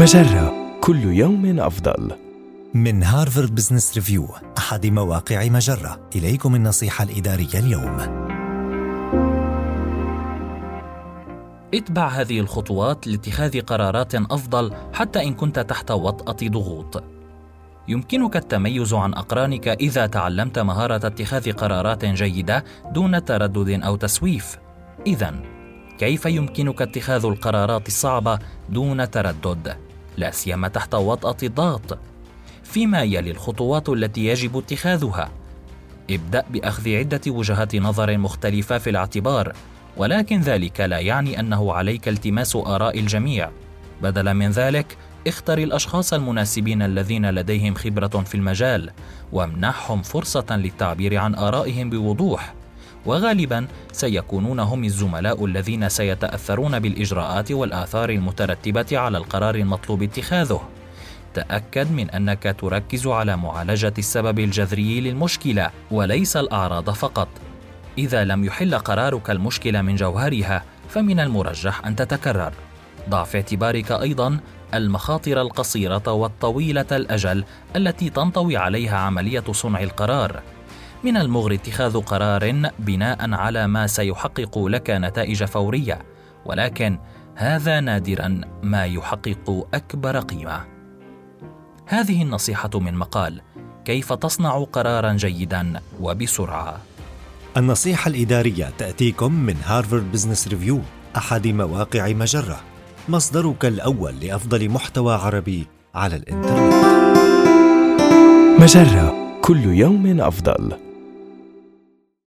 مجرة كل يوم أفضل. من Harvard Business Review أحد مواقع مجرة إليكم النصيحة الإدارية اليوم اتبع هذه الخطوات لاتخاذ قرارات أفضل حتى إن كنت تحت وطأة ضغوط. يمكنك التميز عن أقرانك إذا تعلمت مهارة اتخاذ قرارات جيدة دون تردد أو تسويف. إذا، كيف يمكنك اتخاذ القرارات الصعبة دون تردد؟ لا سيما تحت وطأة الضغط. فيما يلي الخطوات التي يجب اتخاذها. ابدأ بأخذ عدة وجهات نظر مختلفة في الاعتبار، ولكن ذلك لا يعني أنه عليك التماس آراء الجميع. بدلا من ذلك، اختر الأشخاص المناسبين الذين لديهم خبرة في المجال وامنحهم فرصة للتعبير عن آرائهم بوضوح وغالبا سيكونون هم الزملاء الذين سيتأثرون بالإجراءات والآثار المترتبة على القرار المطلوب اتخاذه. تأكد من أنك تركز على معالجة السبب الجذري للمشكلة وليس الأعراض فقط. إذا لم يحل قرارك المشكلة من جوهرها فمن المرجح أن تتكرر. ضع في اعتبارك أيضا المخاطر القصيرة والطويلة الأجل التي تنطوي عليها عملية صنع القرار. من المغري اتخاذ قرار بناء على ما سيحقق لك نتائج فورية ولكن هذا نادرا ما يحقق أكبر قيمة. هذه النصيحة من مقال كيف تصنع قرارا جيدا وبسرعة؟ النصيحة الإدارية تأتيكم من Harvard Business Review أحد مواقع مجرة. مصدرك الأول لأفضل محتوى عربي على الإنترنت. مجرة كل يوم أفضل.